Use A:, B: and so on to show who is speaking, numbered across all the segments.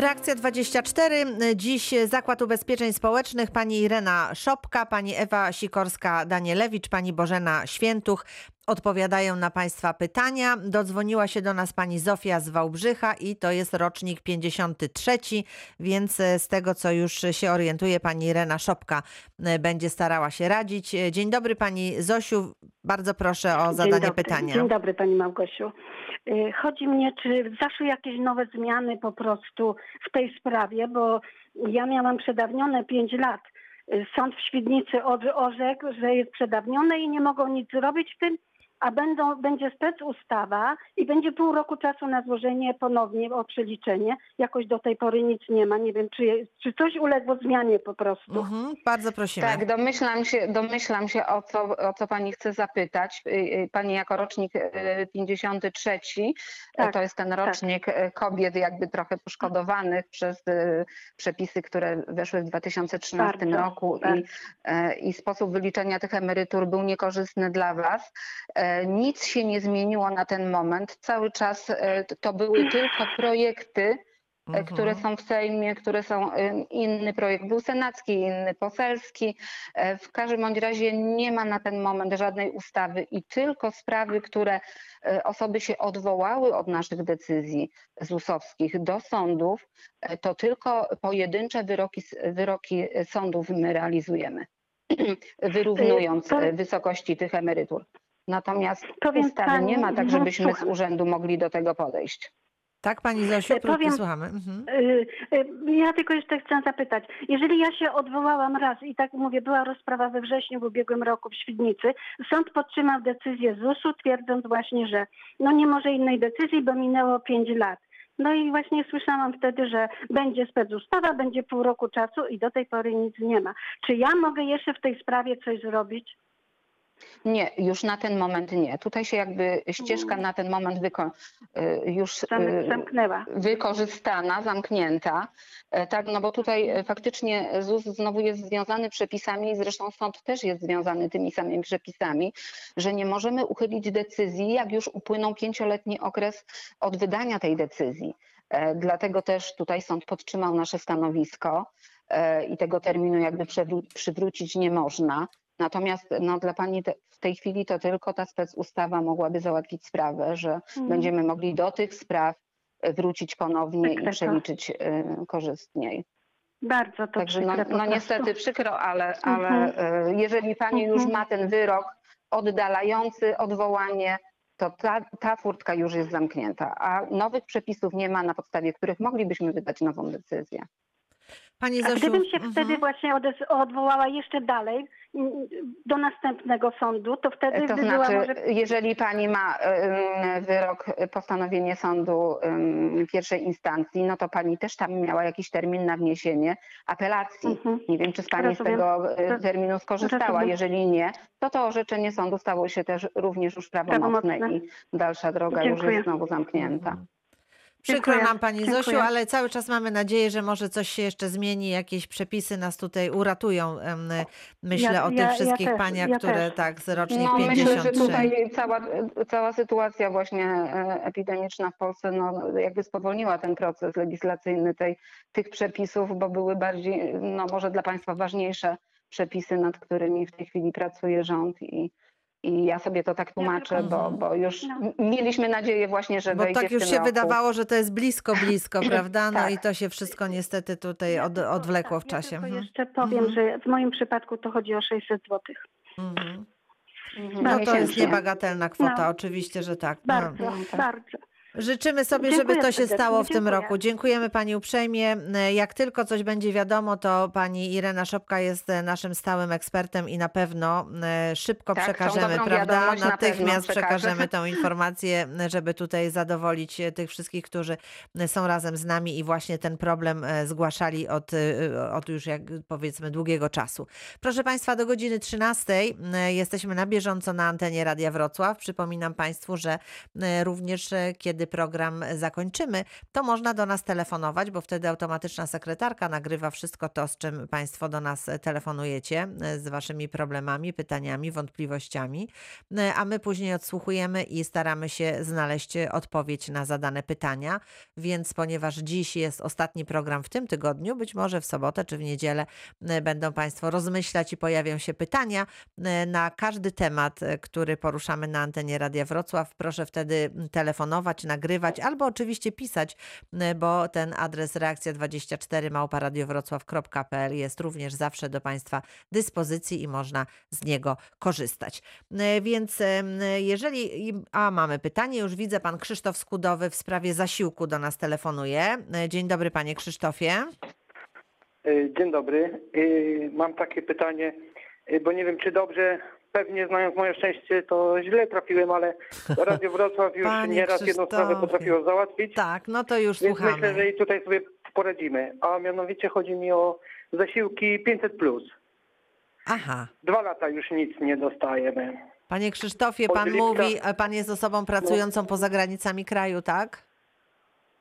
A: Reakcja 24. Dziś Zakład Ubezpieczeń Społecznych, pani Irena Szopka, pani Ewa Sikorska-Danielewicz, pani Bożena Świętuch odpowiadają na Państwa pytania. Dodzwoniła się do nas pani Zofia z Wałbrzycha i to jest rocznik 53, więc e, z tego co już się orientuje, pani Irena Szopka e, będzie starała się radzić. E, Dzień dobry pani Zosiu, bardzo proszę o zadanie
B: Dzień dobry.
A: pytania.
B: Dzień dobry Pani Małgosiu. Chodzi mnie, czy zaszły jakieś nowe zmiany po prostu w tej sprawie, bo ja miałam przedawnione 5 lat. Sąd w Świdnicy orzekł, że jest przedawnione i nie mogą nic zrobić w tym, a będą, będzie spec ustawa i będzie pół roku czasu na złożenie ponownie o przeliczenie. Jakoś do tej pory nic nie ma. Nie wiem, czy, jest, czy coś uległo zmianie po prostu.
A: Mhm, bardzo prosimy.
C: Tak, domyślam się, domyślam się o, co, o co pani chce zapytać. Y, y, Pani jako rocznik y, 53, y,
B: Tak,
C: to jest ten rocznik y, kobiet jakby trochę poszkodowanych przez przepisy, które weszły w 2013
B: Bardzo,
C: roku
B: tak.
C: i, i sposób wyliczenia tych emerytur był niekorzystny dla Was. Nic się nie zmieniło na ten moment. Cały czas e, to były tylko projekty, e, które
A: Mhm.
C: są w Sejmie, które są y, inny projekt był senacki, inny poselski. E, W każdym bądź razie nie ma na ten moment żadnej ustawy i tylko sprawy, które osoby się odwołały od naszych decyzji ZUS-owskich do sądów, to tylko pojedyncze wyroki, wyroki sądów my realizujemy, wyrównując
B: to-
C: wysokości tych emerytur. Natomiast
B: Powiem
C: ustawy
B: pani-
C: nie ma, tak
B: no,
C: żebyśmy z urzędu mogli do tego podejść.
A: Tak, pani Zosiu,
B: E,
A: powiem... słuchamy. Mhm.
B: Y, y, Ja tylko jeszcze chcę zapytać. Jeżeli ja się odwołałam raz i tak mówię, była rozprawa we wrześniu w ubiegłym roku w Świdnicy, sąd podtrzymał decyzję ZUS-u, twierdząc właśnie, że no nie może innej decyzji, bo minęło 5 lat. No i właśnie słyszałam wtedy, że będzie specustawa, będzie pół roku czasu i do tej pory nic nie ma. Czy ja mogę jeszcze w tej sprawie coś zrobić?
C: Nie, już na ten moment nie. Tutaj się jakby ścieżka na ten moment wyko- y, już y,
B: Zamknęła.
C: wykorzystana, zamknięta. E, Tak, no bo tutaj e, faktycznie ZUS znowu jest związany przepisami i zresztą sąd też jest związany tymi samymi przepisami, że nie możemy uchylić decyzji, jak już upłynął pięcioletni okres od wydania tej decyzji. E, Dlatego też tutaj sąd podtrzymał nasze stanowisko i tego terminu jakby przywrócić nie można. Natomiast no, dla pani te, w tej chwili to tylko ta specustawa mogłaby załatwić sprawę, że
B: Mhm.
C: będziemy mogli do tych spraw e, wrócić ponownie
B: Tak,
C: i
B: tak,
C: przeliczyć e, korzystniej.
B: Bardzo to
C: Także no,
B: przykre
C: no
B: prostu.
C: niestety przykro, ale, ale
B: Mhm.
C: e, jeżeli pani już
B: Mhm.
C: ma ten wyrok oddalający odwołanie, to ta, ta furtka już jest zamknięta, a nowych przepisów nie ma, na podstawie których moglibyśmy wydać nową decyzję.
A: Pani
B: A
A: Zosiu,
B: gdybym się
A: mhm.
B: wtedy właśnie odes- odwołała jeszcze dalej do następnego sądu, to wtedy
C: To
B: by
C: znaczy,
B: była może...
C: jeżeli pani ma wyrok, postanowienie sądu pierwszej instancji, no to pani też tam miała jakiś termin na wniesienie apelacji.
B: Mhm.
C: Nie wiem, czy z pani z
B: Rozumiem.
C: tego e, terminu skorzystała.
B: rozumiem.
C: Jeżeli nie, to to orzeczenie sądu stało się też również już prawomocne
B: Prawomocne.
C: i dalsza droga już
B: Dziękuję.
C: jest znowu zamknięta.
A: Przykro
B: Dziękuję,
A: nam Pani
B: dziękuję.
A: Zosiu, ale cały czas mamy nadzieję, że może coś się jeszcze zmieni, jakieś przepisy nas tutaj uratują. Myślę
B: Ja-
A: o tych
B: ja- ja
A: wszystkich
B: też,
A: paniach,
B: ja
A: które
B: też.
A: tak, z rocznik
C: No, myślę,
A: 53.
C: że tutaj cała, cała sytuacja właśnie e, epidemiczna w Polsce no, jakby spowolniła ten proces legislacyjny tej, tych przepisów, bo były bardziej, no może dla Państwa ważniejsze przepisy, nad którymi w tej chwili pracuje rząd i, i ja sobie to tak tłumaczę,
B: tylko-
C: bo, bo już
B: No.
C: mieliśmy nadzieję właśnie, że
A: Bo
C: wejdzie
A: tak
C: w
A: już
C: tym
A: się
C: roku.
A: wydawało, że to jest blisko, blisko, prawda? No
C: Tak.
A: i to się wszystko niestety tutaj od, odwlekło w czasie.
B: Ja tylko
A: Mhm.
B: jeszcze powiem,
A: Mhm.
B: że w moim przypadku to chodzi o 600 zł.
A: Mhm.
C: Mhm,
A: No to jest niebagatelna kwota,
B: No.
A: oczywiście, że tak. No.
B: Bardzo,
C: no tak.
B: bardzo.
A: Życzymy sobie,
B: Dziękuję
A: żeby to się stało w tym roku. Dziękujemy Pani uprzejmie. Jak tylko coś będzie wiadomo, to Pani Irena Szopka jest e, naszym stałym ekspertem i na pewno e, szybko
C: Tak,
A: przekażemy, prawda?
C: na
A: Natychmiast
C: przekażę.
A: przekażemy tą informację, żeby tutaj zadowolić e, tych wszystkich, którzy są razem z nami i właśnie ten problem zgłaszali od, od już jak powiedzmy długiego czasu. Proszę Państwa, do godziny 13 e, jesteśmy na bieżąco na antenie Radia Wrocław. Przypominam Państwu, że również kiedy program zakończymy, to można do nas telefonować, bo wtedy automatyczna sekretarka nagrywa wszystko to, z czym Państwo do nas telefonujecie, e, z Waszymi problemami, pytaniami, wątpliwościami, e, a my później odsłuchujemy i staramy się znaleźć odpowiedź na zadane pytania. Więc ponieważ dziś jest ostatni program w tym tygodniu, być może w sobotę czy w niedzielę e, będą Państwo rozmyślać i pojawią się pytania na każdy temat, który poruszamy na antenie Radia Wrocław. Proszę wtedy telefonować, nagrywać albo oczywiście pisać, e, bo ten adres reakcja24 małparadiowrocław.pl jest również zawsze do Państwa dyspozycji i można z niego korzystać. E, Więc jeżeli. A mamy pytanie, już widzę, pan Krzysztof Skudowy w sprawie zasiłku do nas telefonuje. E, Dzień dobry, panie Krzysztofie.
D: Dzień dobry. Mam takie pytanie, bo nie wiem czy dobrze, pewnie znając moje szczęście, to źle trafiłem, ale Radio Wrocław już
A: Panie
D: nieraz jedną sprawę potrafiło załatwić,
A: Tak, no to już
D: więc myślę, że
A: słuchamy.
D: i tutaj sobie poradzimy. A mianowicie chodzi mi o zasiłki 500+. Plus.
A: Aha.
D: Dwa lata już nic nie dostajemy.
A: Panie Krzysztofie, pan
D: lipca-
A: mówi, e, pan jest osobą pracującą poza granicami kraju, tak?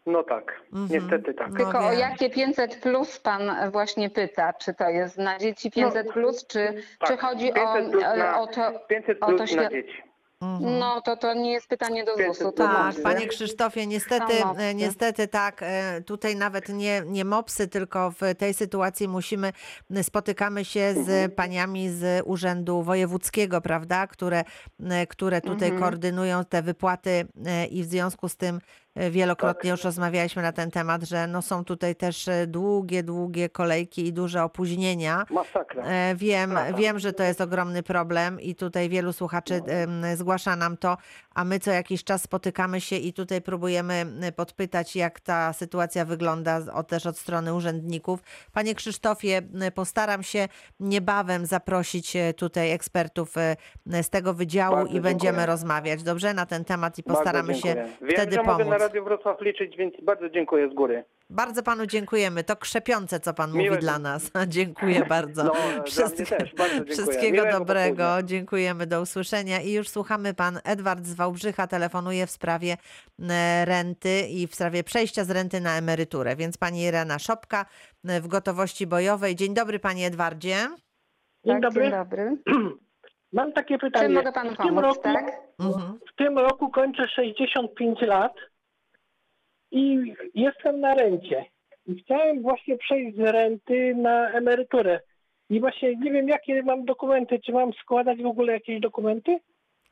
D: No tak,
A: Mhm.
D: niestety tak.
A: No
C: Tylko o jakie 500 plus pan właśnie pyta? Czy to jest na dzieci 500 plus, czy,
D: tak.
C: czy chodzi o,
D: 500 plus na-
C: o to?
D: 500
C: o to
D: plus na dzieci.
A: Mhm.
C: No to to nie jest pytanie do
D: 500
C: ZUS-u. To
D: plus.
A: Tak, panie Krzysztofie, niestety, e, niestety tak, e, tutaj nawet nie, nie mopsy, tylko w tej sytuacji musimy, spotykamy się
C: Mhm.
A: z paniami z Urzędu Wojewódzkiego, prawda, które, e, które tutaj
C: Mhm.
A: koordynują te wypłaty e, i w związku z tym e, wielokrotnie
D: Tak.
A: już rozmawialiśmy na ten temat, że no są tutaj też e, długie, długie kolejki i duże opóźnienia.
D: Masakra.
A: E, Wiem, wiem, że to jest ogromny problem i tutaj wielu słuchaczy em, zgłasza nam to, a my co jakiś czas spotykamy się i tutaj próbujemy podpytać, jak ta sytuacja wygląda o, też od strony urzędników. Panie Krzysztofie, postaram się niebawem zaprosić e, tutaj ekspertów e, z tego wydziału
D: Bardzo
A: i będziemy
D: dziękuję.
A: rozmawiać, dobrze, na ten temat i postaramy się.
D: Wiem,
A: wtedy pomóc.
D: Radio Wrocław liczyć, więc bardzo dziękuję z góry.
A: Bardzo panu dziękujemy. To krzepiące, co pan mówi
D: Miłego-
A: dla nas. Dziękuję bardzo.
D: No, też. Bardzo dziękuję.
A: Wszystkiego
D: Miłego
A: dobrego.
D: popołudnia.
A: Dziękujemy. Do usłyszenia. I już słuchamy. Pan Edward z Wałbrzycha telefonuje w sprawie e, renty i w sprawie przejścia z renty na emeryturę. Więc pani Irena Szopka e, w gotowości bojowej. Dzień dobry, panie Edwardzie.
B: Dzień
C: Tak,
B: dobry.
C: Dzień dobry.
B: Mam takie pytanie.
C: mogę panu
B: w tym
C: pomóc,
B: roku,
C: tak?
A: Mhm.
B: w tym roku kończę 65 lat i jestem na rencie. I chciałem właśnie przejść z renty na emeryturę. I właśnie nie wiem, jakie mam dokumenty. Czy mam składać w ogóle jakieś dokumenty?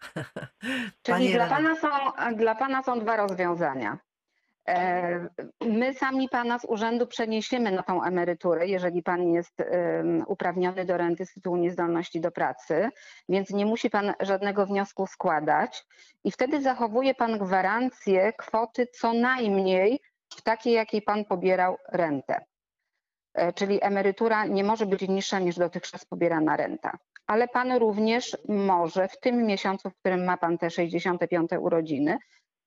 C: Czyli dla pana, są, dla pana są dwa rozwiązania. E, My sami pana z urzędu przeniesiemy na tą emeryturę, jeżeli pan jest uprawniony do renty z tytułu niezdolności do pracy, więc nie musi pan żadnego wniosku składać i wtedy zachowuje pan gwarancję kwoty co najmniej w takiej, jakiej pan pobierał rentę. E, Czyli emerytura nie może być niższa niż dotychczas pobierana renta. Ale pan również może w tym miesiącu, w którym ma pan te 65 urodziny,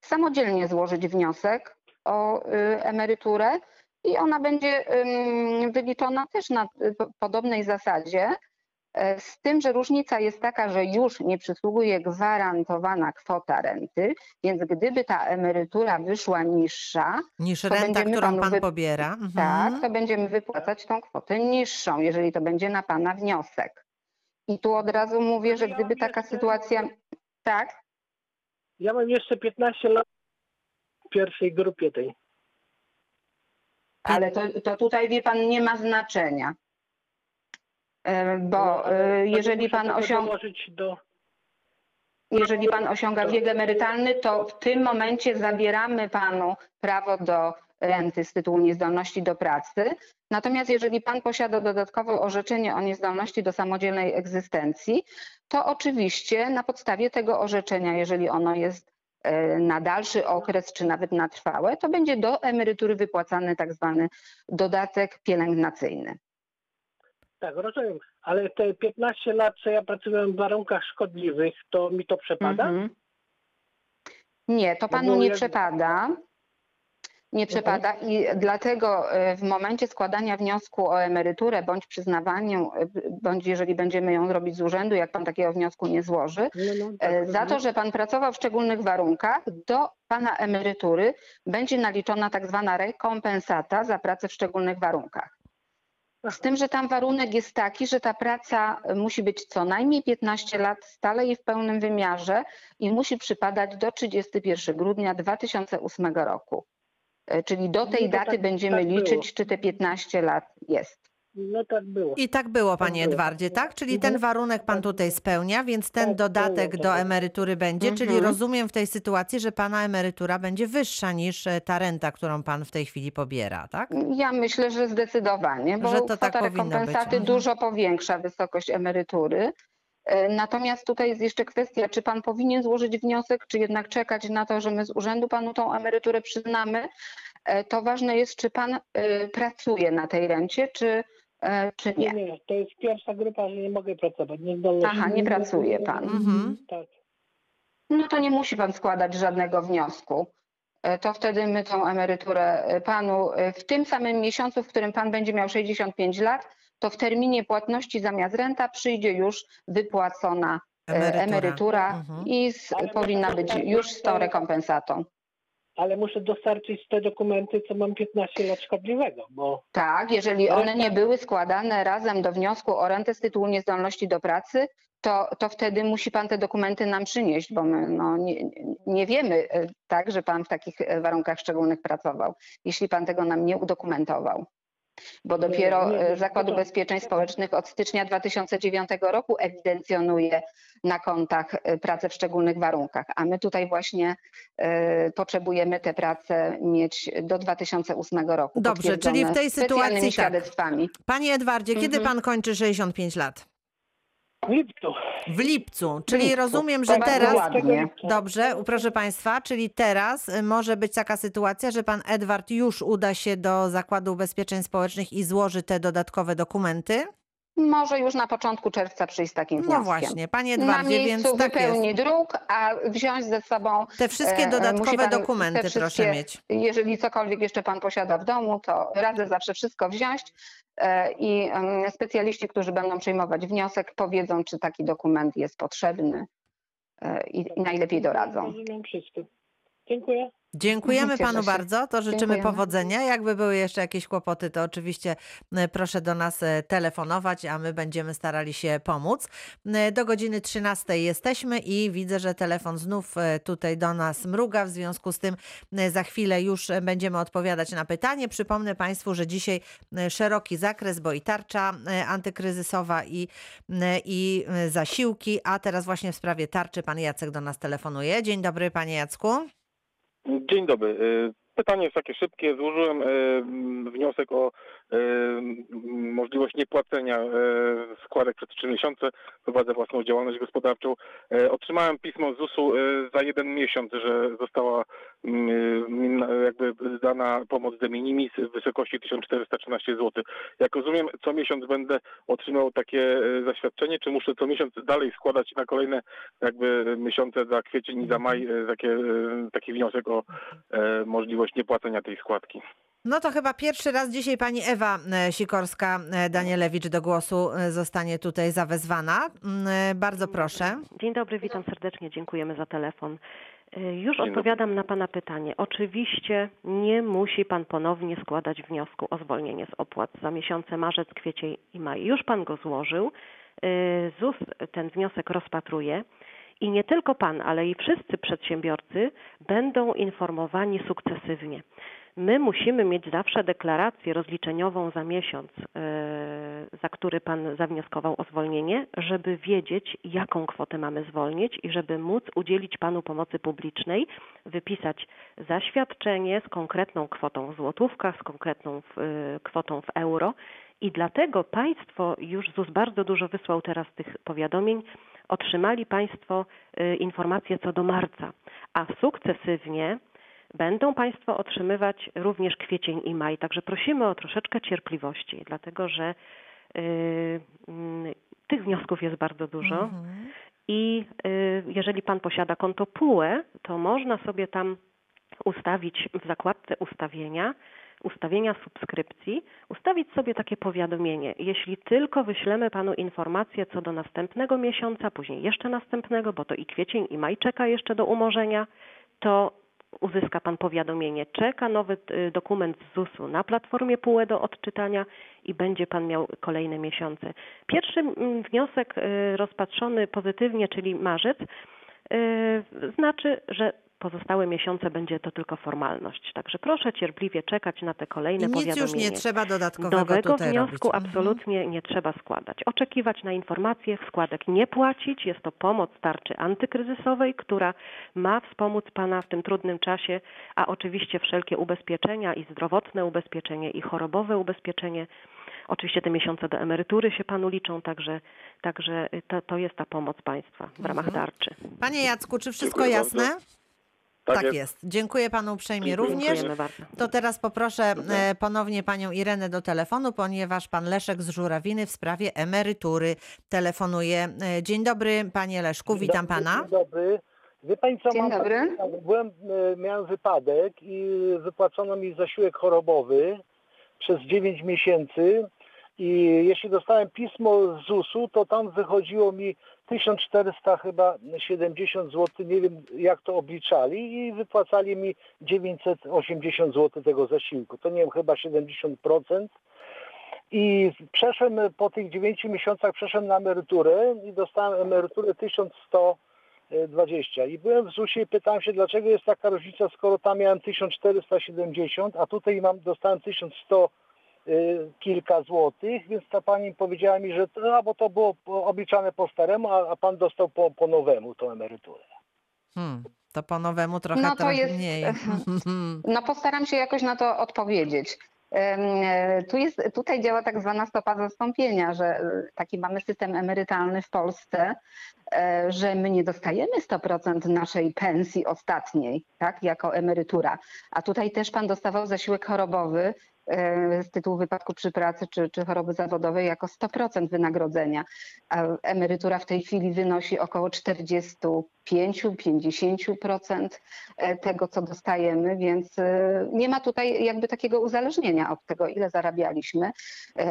C: samodzielnie złożyć wniosek o y, emeryturę i ona będzie wyliczona też na y, po- podobnej zasadzie, e, z tym, że różnica jest taka, że już nie przysługuje gwarantowana kwota renty, więc gdyby ta emerytura wyszła niższa,
A: Niż
C: To
A: renta,
C: będziemy
A: którą
C: panu
A: pan
C: wy-
A: pobiera. Mhm.
C: tak, to będziemy wypłacać tą kwotę niższą, jeżeli to będzie na pana wniosek. I tu od razu mówię, że gdyby taka sytuacja. Tak,
B: Ja mam jeszcze 15 lat w pierwszej grupie tej.
C: ale to, to tutaj wie pan nie ma znaczenia. E, Bo
B: No,
C: e,
B: wtedy
C: jeżeli pan osiąga. Jeżeli pan osiąga wiek emerytalny, to w tym momencie zabieramy panu prawo do renty z tytułu niezdolności do pracy. Natomiast jeżeli pan posiada dodatkowe orzeczenie o niezdolności do samodzielnej egzystencji, to oczywiście na podstawie tego orzeczenia, jeżeli ono jest na dalszy okres czy nawet na trwałe, to będzie do emerytury wypłacany tak zwany dodatek pielęgnacyjny.
B: Tak, rozumiem. Ale te 15 lat, co ja pracowałem w warunkach szkodliwych, to mi to przepada?
C: Mhm. Nie, to
B: No
C: panu nie
B: jak-
C: przepada. Nie przepada i dlatego e, w momencie składania wniosku o emeryturę bądź przyznawaniu, e, bądź jeżeli będziemy ją robić z urzędu, jak pan takiego wniosku nie złoży,
E: No, no,
C: e,
E: tak,
C: za
E: no.
C: to, że pan pracował w szczególnych warunkach, do pana emerytury będzie naliczona tak zwana rekompensata za pracę w szczególnych warunkach. Z tym, że tam warunek jest taki, że ta praca musi być co najmniej 15 lat stale i w pełnym wymiarze i musi przypadać do 31 grudnia 2008 roku. E, Czyli do
E: No
C: tej
E: to
C: daty
E: tak-
C: będziemy
E: tak było.
C: liczyć, czy te 15 lat jest.
E: No tak było.
A: I tak było, panie
E: było.
A: Edwardzie, tak? Czyli
E: Mhm.
A: ten warunek pan tutaj spełnia, więc ten
E: Tak,
A: dodatek
E: było,
A: do
E: tak.
A: emerytury będzie, czyli
C: Mhm.
A: rozumiem w tej sytuacji, że pana emerytura będzie wyższa niż e, ta renta, którą pan w tej chwili pobiera, tak?
C: Ja myślę, że zdecydowanie, bo
A: Że to tak
C: kwota
A: powinno być.
C: rekompensaty
A: Mhm.
C: dużo powiększa wysokość emerytury. Natomiast tutaj jest jeszcze kwestia, czy pan powinien złożyć wniosek, czy jednak czekać na to, że my z urzędu panu tą emeryturę przyznamy. E, To ważne jest, czy pan e, pracuje na tej rencie, czy, e, czy
E: Nie,
C: nie.
E: nie, to jest pierwsza grupa, że nie mogę pracować. Niezdolność.
C: Aha, nie pracuje pan.
A: Mhm.
E: Tak.
C: No to nie musi pan składać żadnego wniosku. To wtedy my tą emeryturę panu w tym samym miesiącu, w którym pan będzie miał 65 lat, to w terminie płatności zamiast renta przyjdzie już wypłacona e,
A: Emerytura.
C: emerytura,
A: Mhm.
C: i z, powinna być już z tą rekompensatą.
E: Ale muszę dostarczyć te dokumenty, co mam 15 lat szkodliwego, bo
C: Tak, jeżeli one nie były składane razem do wniosku o rentę z tytułu niezdolności do pracy, to, to wtedy musi pan te dokumenty nam przynieść, bo my no, nie, nie wiemy e, tak, że pan w takich e, warunkach szczególnych pracował, jeśli pan tego nam nie udokumentował. Bo dopiero
E: nie,
C: e,
E: nie,
C: Zakład
E: to-
C: Ubezpieczeń Społecznych od stycznia 2009 roku ewidencjonuje na kontach e, pracę w szczególnych warunkach, a my tutaj właśnie e, potrzebujemy te prace mieć do 2008 roku.
A: Dobrze, czyli w tej sytuacji
C: specjalnymi
A: tak.
C: świadectwami.
A: Panie Edwardzie, kiedy
C: Mhm.
A: pan kończy 65 lat?
E: W lipcu.
A: W lipcu, czyli
C: lipcu.
A: rozumiem, że
C: bardzo
A: teraz...
C: ładnie.
A: Dobrze, proszę Państwa, czyli teraz y, może być taka sytuacja, że Pan Edward już uda się do Zakładu Ubezpieczeń Społecznych i złoży te dodatkowe dokumenty?
C: Może już na początku czerwca przyjść z takim
A: No
C: wnioskiem.
A: właśnie, Panie
C: Na
A: Edwardzie,
C: miejscu
A: więc tak
C: wypełni
A: jest.
C: druk, a wziąć ze sobą,
A: Te wszystkie
C: e, musi
A: dodatkowe
C: pan
A: dokumenty proszę
C: wszystkie-
A: mieć.
C: jeżeli cokolwiek jeszcze pan posiada w domu, to radzę zawsze wszystko wziąć i em, specjaliści, którzy będą przyjmować wniosek, powiedzą, czy taki dokument jest potrzebny e, i, najlepiej doradzą.
E: Dziękuję.
A: Dziękujemy
C: Cieszę
A: Panu
C: się.
A: bardzo, to życzymy
C: Dziękujemy.
A: powodzenia. Jakby były jeszcze jakieś kłopoty, to oczywiście e, proszę do nas e, telefonować, a my będziemy starali się pomóc. E, Do godziny 13 jesteśmy i widzę, że telefon znów tutaj do nas mruga, w związku z tym za chwilę już będziemy odpowiadać na pytanie. Przypomnę Państwu, że dzisiaj szeroki zakres, bo i tarcza antykryzysowa i, i zasiłki, a teraz właśnie w sprawie tarczy pan Jacek do nas telefonuje. Dzień dobry Panie Jacku.
F: Dzień dobry. Y, Pytanie jest takie szybkie. Złożyłem y, wniosek o możliwość niepłacenia y, składek przez trzy miesiące. Prowadzę własną działalność gospodarczą. Y, Otrzymałem pismo z ZUS-u y, za jeden miesiąc, że została mm, jakby dana pomoc de minimis w wysokości 1413 zł. Jak rozumiem, co miesiąc będę otrzymał takie zaświadczenie, czy muszę co miesiąc dalej składać na kolejne jakby miesiące za kwiecień i za maj takie, taki wniosek o e, możliwość niepłacenia tej składki.
A: No to chyba pierwszy raz dzisiaj pani Ewa e, Sikorska-Danielewicz do głosu e, zostanie tutaj zawezwana. Mm, e, Bardzo proszę.
G: Dzień dobry, witam serdecznie, dziękujemy za telefon. Już odpowiadam na Pana pytanie. Oczywiście nie musi Pan ponownie składać wniosku o zwolnienie z opłat za miesiące marzec, kwiecień i maj. Już Pan go złożył. ZUS ten wniosek rozpatruje. I nie tylko Pan, ale i wszyscy przedsiębiorcy będą informowani sukcesywnie. My musimy mieć zawsze deklarację rozliczeniową za miesiąc, e, za który Pan zawnioskował o zwolnienie, żeby wiedzieć, jaką kwotę mamy zwolnić i żeby móc udzielić Panu pomocy publicznej, wypisać zaświadczenie z konkretną kwotą w złotówkach, z konkretną e, kwotą w euro. I dlatego Państwo, już ZUS bardzo dużo wysłał teraz tych powiadomień, otrzymali Państwo e, informacje co do marca, a sukcesywnie Będą Państwo otrzymywać również kwiecień i maj, także prosimy o troszeczkę cierpliwości, dlatego że y, mm, tych wniosków jest bardzo dużo
A: Mhm.
G: i y, jeżeli Pan posiada konto PUE, to można sobie tam ustawić w zakładce ustawienia, ustawienia subskrypcji, ustawić sobie takie powiadomienie. Jeśli tylko wyślemy Panu informację co do następnego miesiąca, później jeszcze następnego, bo to i kwiecień, i maj czeka jeszcze do umorzenia, to uzyska Pan powiadomienie. Czeka nowy y, dokument z ZUS-u na platformie PUE do odczytania i będzie Pan miał kolejne miesiące. Pierwszy mm, wniosek y, rozpatrzony pozytywnie, czyli marzec, y, znaczy, że pozostałe miesiące będzie to tylko formalność. Także proszę cierpliwie czekać na te kolejne
A: I nic
G: powiadomienia.
A: już nie trzeba dodatkowego
G: Nowego
A: tutaj
G: wniosku
A: robić. Mhm.
G: absolutnie nie trzeba składać. Oczekiwać na informacje, składek nie płacić. Jest to pomoc tarczy antykryzysowej, która ma wspomóc Pana w tym trudnym czasie, a oczywiście wszelkie ubezpieczenia i zdrowotne ubezpieczenie i chorobowe ubezpieczenie. Oczywiście te miesiące do emerytury się Panu liczą, także, także to, to jest ta pomoc państwa w ramach
A: Mhm.
G: tarczy.
A: Panie Jacku, czy wszystko
F: Dziękuję
A: jasne? Tak,
F: Tak
A: jest.
F: jest.
A: Dziękuję panu uprzejmie również.
G: Bardzo.
A: To teraz poproszę e, ponownie panią Irenę do telefonu, ponieważ pan Leszek z Żurawiny w sprawie emerytury telefonuje. E, Dzień dobry, panie Leszku, witam
H: Dzień dobry,
A: pana.
H: Dzień dobry. Wie pani co,
C: Dzień
H: mam
C: dobry.
H: takie pytanie. Byłem, e, miałem wypadek i wypłacono mi zasiłek chorobowy przez 9 miesięcy i jeśli dostałem pismo z ZUS-u, to tam wychodziło mi 1400 chyba 70 zł, nie wiem jak to obliczali i wypłacali mi 980 zł tego zasiłku. To nie wiem, chyba 70%. I przeszłem po tych 9 miesiącach przeszłem na emeryturę i dostałem emeryturę 1120. I byłem w ZUS-ie i pytałem się, dlaczego jest taka różnica, skoro tam miałem 1470, a tutaj mam, dostałem 1100 y, kilka złotych, więc ta pani powiedziała mi, że to, a, bo to było obliczane po staremu, a, a pan dostał po, po nowemu tą emeryturę.
A: Hmm, to po nowemu trochę,
C: No to jest-
A: mniej.
C: No postaram się jakoś na to odpowiedzieć. E, Tu jest, tutaj działa tak zwana stopa zastąpienia, że e, taki mamy system emerytalny w Polsce, e, że my nie dostajemy 100% naszej pensji ostatniej, tak, jako emerytura. A tutaj też pan dostawał zasiłek chorobowy z tytułu wypadku przy pracy czy, czy choroby zawodowej jako 100% wynagrodzenia. A emerytura w tej chwili wynosi około 45-50% e, tego, co dostajemy, więc e, nie ma tutaj jakby takiego uzależnienia od tego, ile zarabialiśmy. E,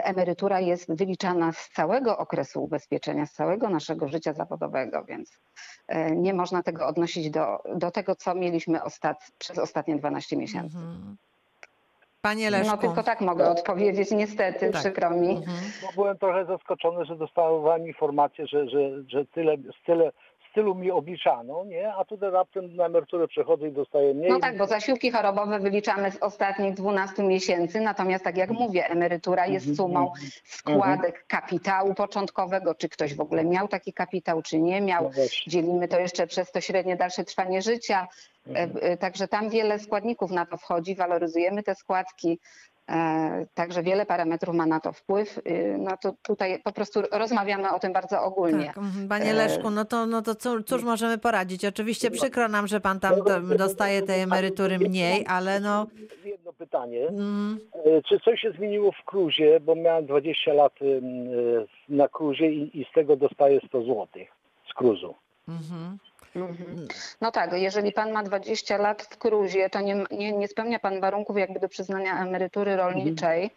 C: Emerytura jest wyliczana z całego okresu ubezpieczenia, z całego naszego życia zawodowego, więc e, nie można tego odnosić do, do tego, co mieliśmy ostat, przez ostatnie 12 miesięcy.
A: Mhm. Panie Leszku.
C: No tylko tak mogę odpowiedzieć, niestety,
A: Tak.
C: przykro mi.
A: Mhm.
H: Bo byłem trochę zaskoczony, że dostałem informację, że, że, że tyle, z tyle, tylu mi obliczano, nie? A tutaj raptem na emeryturę przechodzę i dostaję mniej.
C: No tak, bo zasiłki chorobowe wyliczamy z ostatnich 12 miesięcy, natomiast tak jak mówię, emerytura jest sumą składek kapitału początkowego, czy ktoś w ogóle miał taki kapitał, czy nie
H: No
C: miał.
H: właśnie.
C: Dzielimy to jeszcze przez to średnie dalsze trwanie życia. E, e, Także tam wiele składników na to wchodzi, waloryzujemy te składki. E, Także wiele parametrów ma na to wpływ. Y, No to tutaj po prostu rozmawiamy o tym bardzo ogólnie.
A: Tak. Panie Leszku, no to, no to cóż, cóż możemy poradzić? Oczywiście przykro nam, że pan tam do, dostaje tej emerytury mniej, ale no...
H: Jedno pytanie.
A: Mm,
H: E, Czy coś się zmieniło w cruzie, bo miałem 20 lat e, na cruzie i, i z tego dostaję 100 zł z cruzu.
A: mhm.
C: Mhm. No tak, jeżeli pan ma 20 lat w cruzie, to nie, nie, nie spełnia pan warunków jakby do przyznania emerytury rolniczej.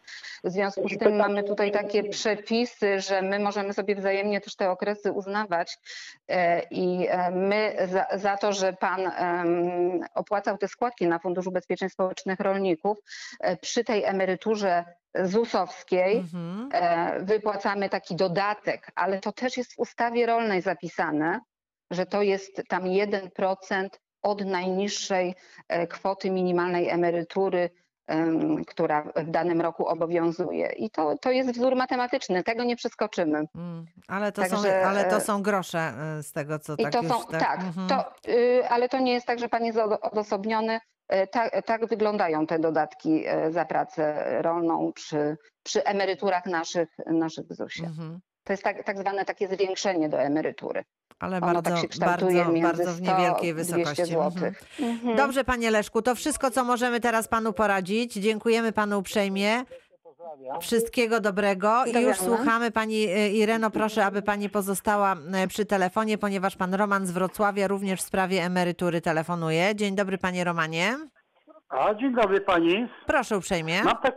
C: W związku z tym mamy tutaj takie przepisy, że my możemy sobie wzajemnie też te okresy uznawać e, i e, my za, za to, że pan opłacał te składki na Fundusz Ubezpieczeń Społecznych Rolników, e, przy tej emeryturze ZUS-owskiej
A: Mhm.
C: wypłacamy taki dodatek, ale to też jest w ustawie rolnej zapisane, że to jest tam 1% od najniższej e, kwoty minimalnej emerytury, em, która w danym roku obowiązuje. I to, to jest wzór matematyczny, tego nie przeskoczymy.
A: Mm, Ale to, są,
C: Także,
A: ale to
C: e,
A: są grosze y, z tego, co
C: I
A: tak
C: to są, tak,
A: mhm.
C: to, y, ale to nie jest tak, że pan jest odo- odosobniony. Tak, tak wyglądają te dodatki za pracę rolną przy, przy emeryturach naszych, naszych w ZUS-ie.
A: Mhm.
C: To jest tak, tak zwane takie zwiększenie do emerytury.
A: Ale
C: Ono
A: bardzo,
C: tak się
A: bardzo, bardzo w
C: 100
A: niewielkiej
C: 200
A: wysokości. Mhm.
C: złotych. Mhm.
A: Dobrze, panie Leszku, to wszystko, co możemy teraz panu poradzić. Dziękujemy panu uprzejmie. Wszystkiego dobrego i już słuchamy pani y, Ireno. Proszę, aby pani pozostała y, przy telefonie, ponieważ pan Roman z Wrocławia również w sprawie emerytury telefonuje. Dzień dobry, panie Romanie.
H: A dzień dobry pani.
A: Proszę uprzejmie.
H: Mam, tak,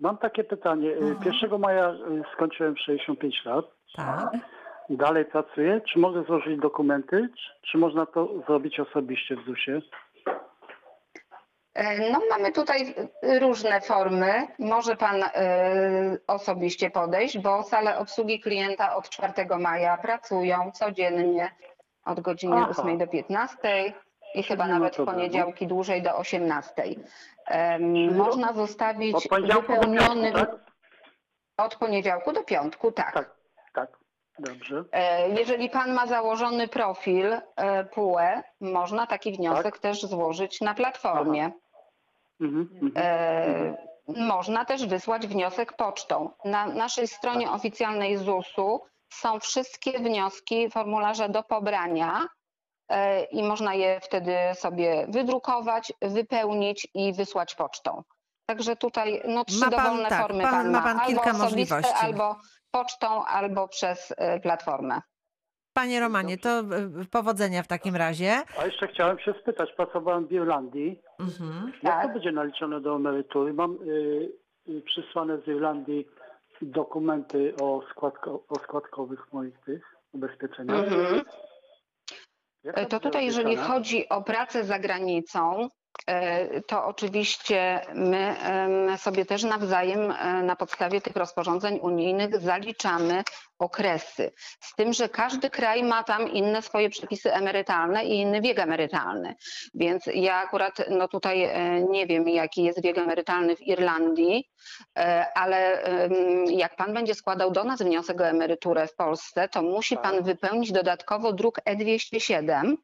H: mam takie pytanie. Y, 1 maja y, skończyłem 65 lat.
A: Tak.
H: Dalej pracuję. Czy mogę złożyć dokumenty? Czy, czy można to zrobić osobiście w ZUS-ie?
C: E, No, mamy tutaj e, różne formy. Może Pan e, osobiście podejść, bo sale obsługi klienta od 4 maja pracują codziennie od godziny
H: Aha.
C: 8 do 15 i chyba nawet w poniedziałki dłużej do 18. Em, Można zostawić
H: poniedziałku do
C: wypełniony
H: piątku, tak?
C: od poniedziałku do piątku, tak.
H: Tak, tak. Dobrze.
C: E, Jeżeli pan ma założony profil e, PUE, można taki wniosek
H: Tak.
C: też złożyć na platformie.
H: Mhm, mhm.
C: E, Można też wysłać wniosek pocztą. Na naszej stronie oficjalnej ZUS-u są wszystkie wnioski, formularze do pobrania e, i można je wtedy sobie wydrukować, wypełnić i wysłać pocztą. Także tutaj no, trzy
A: Ma pan-
C: dowolne
A: tak,
C: formy
A: pan-
C: pan,
A: ma
C: ma.
A: pan
C: albo
A: kilka
C: osobiste,
A: możliwości.
C: albo pocztą, albo przez e, platformę.
A: Panie Romanie, to y, powodzenia w takim razie.
H: A jeszcze chciałem się spytać. Pracowałem w Irlandii.
A: Mhm.
H: Jak
C: Tak.
H: to będzie naliczone do emerytury? Mam y, y, przysłane z Irlandii dokumenty o, składko, o składkowych moich tych ubezpieczeniach.
C: Mhm.
H: Jak
C: To tutaj, jeżeli chodzi o pracę za granicą, e, to oczywiście my sobie też nawzajem e, na podstawie tych rozporządzeń unijnych zaliczamy okresy. Z tym, że każdy kraj ma tam inne swoje przepisy emerytalne i inny wiek emerytalny. Więc ja akurat no tutaj e, nie wiem, jaki jest wiek emerytalny w Irlandii, e, ale jak pan będzie składał do nas wniosek o emeryturę w Polsce, to musi pan wypełnić dodatkowo druk E207,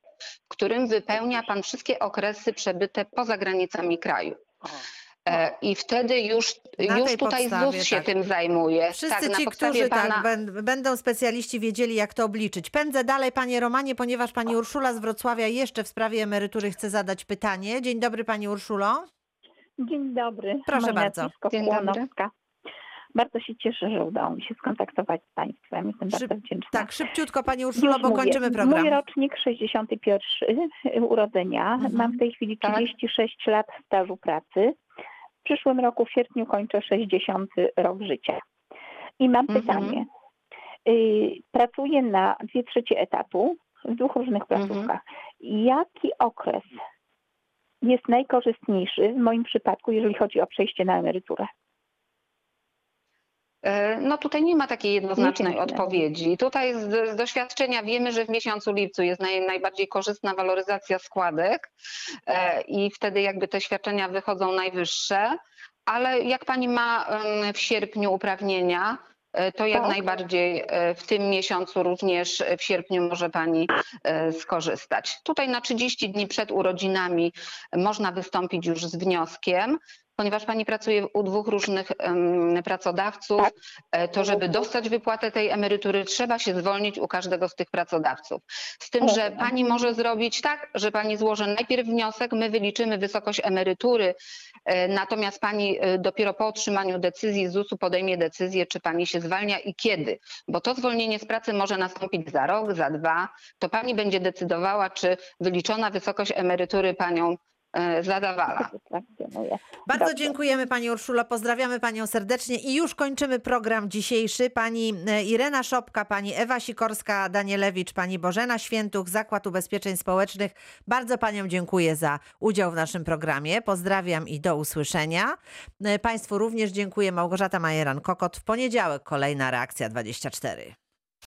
C: w którym wypełnia pan wszystkie okresy przebyte poza granicami kraju. E, I wtedy już,
A: Na
C: już tutaj ZUS się
A: tak.
C: tym zajmuje.
A: Wszyscy
C: tak,
A: ci, którzy
C: pana...
A: tak, będą specjaliści wiedzieli, jak to obliczyć. Pędzę dalej, panie Romanie, ponieważ pani Urszula z Wrocławia jeszcze w sprawie emerytury chce zadać pytanie. Dzień dobry, pani Urszulo.
I: Dzień dobry.
A: Proszę
I: Moje
A: bardzo.
C: Dzień dobry.
I: Bardzo się cieszę, że udało mi się skontaktować z Państwem. Jestem
A: Szyb-
I: bardzo wdzięczna.
A: Tak, szybciutko, pani Urszulo,
I: Już
A: bo
I: mówię.
A: kończymy program.
I: Mój rocznik 61 urodzenia.
A: Mhm.
I: Mam w tej chwili
C: Tak.
I: 36 lat stażu pracy. W przyszłym roku w sierpniu kończę 60 rok życia. I mam
C: Mhm.
I: pytanie. Y, Pracuję na dwie trzecie etatu w dwóch różnych
C: Mhm.
I: placówkach. Jaki okres jest najkorzystniejszy w moim przypadku, jeżeli chodzi o przejście na emeryturę?
C: E, No tutaj nie ma takiej jednoznacznej
I: Nie,
C: odpowiedzi. Tutaj z, z doświadczenia wiemy, że w miesiącu lipcu jest naj, najbardziej korzystna waloryzacja składek e, i wtedy jakby te świadczenia wychodzą najwyższe, ale jak pani ma w sierpniu uprawnienia, e, to jak
I: Tak.
C: najbardziej e, w tym miesiącu również w sierpniu może pani skorzystać. Tutaj na 30 dni przed urodzinami można wystąpić już z wnioskiem. Ponieważ pani pracuje u dwóch różnych pracodawców,
I: Tak.
C: e, to żeby dostać wypłatę tej emerytury, trzeba się zwolnić u każdego z tych pracodawców. Z tym, że pani może zrobić tak, że pani złoży najpierw wniosek, my wyliczymy wysokość emerytury, e, natomiast pani e, dopiero po otrzymaniu decyzji ZUS-u podejmie decyzję, czy pani się zwalnia i kiedy. Bo to zwolnienie z pracy może nastąpić za rok, za dwa. To pani będzie decydowała, czy wyliczona wysokość emerytury panią e, zadawala.
I: Satysfakcjonuje.
A: Bardzo
I: Dobrze.
A: dziękujemy pani Urszulo, pozdrawiamy panią serdecznie i już kończymy program dzisiejszy. Pani e, Irena Szopka, pani Ewa Sikorska, Danielewicz, pani Bożena Świętuch, Zakład Ubezpieczeń Społecznych. Bardzo paniom dziękuję za udział w naszym programie. Pozdrawiam i do usłyszenia. E, Państwu również dziękuję. Małgorzata Majeran-Kokot. W poniedziałek kolejna reakcja 24.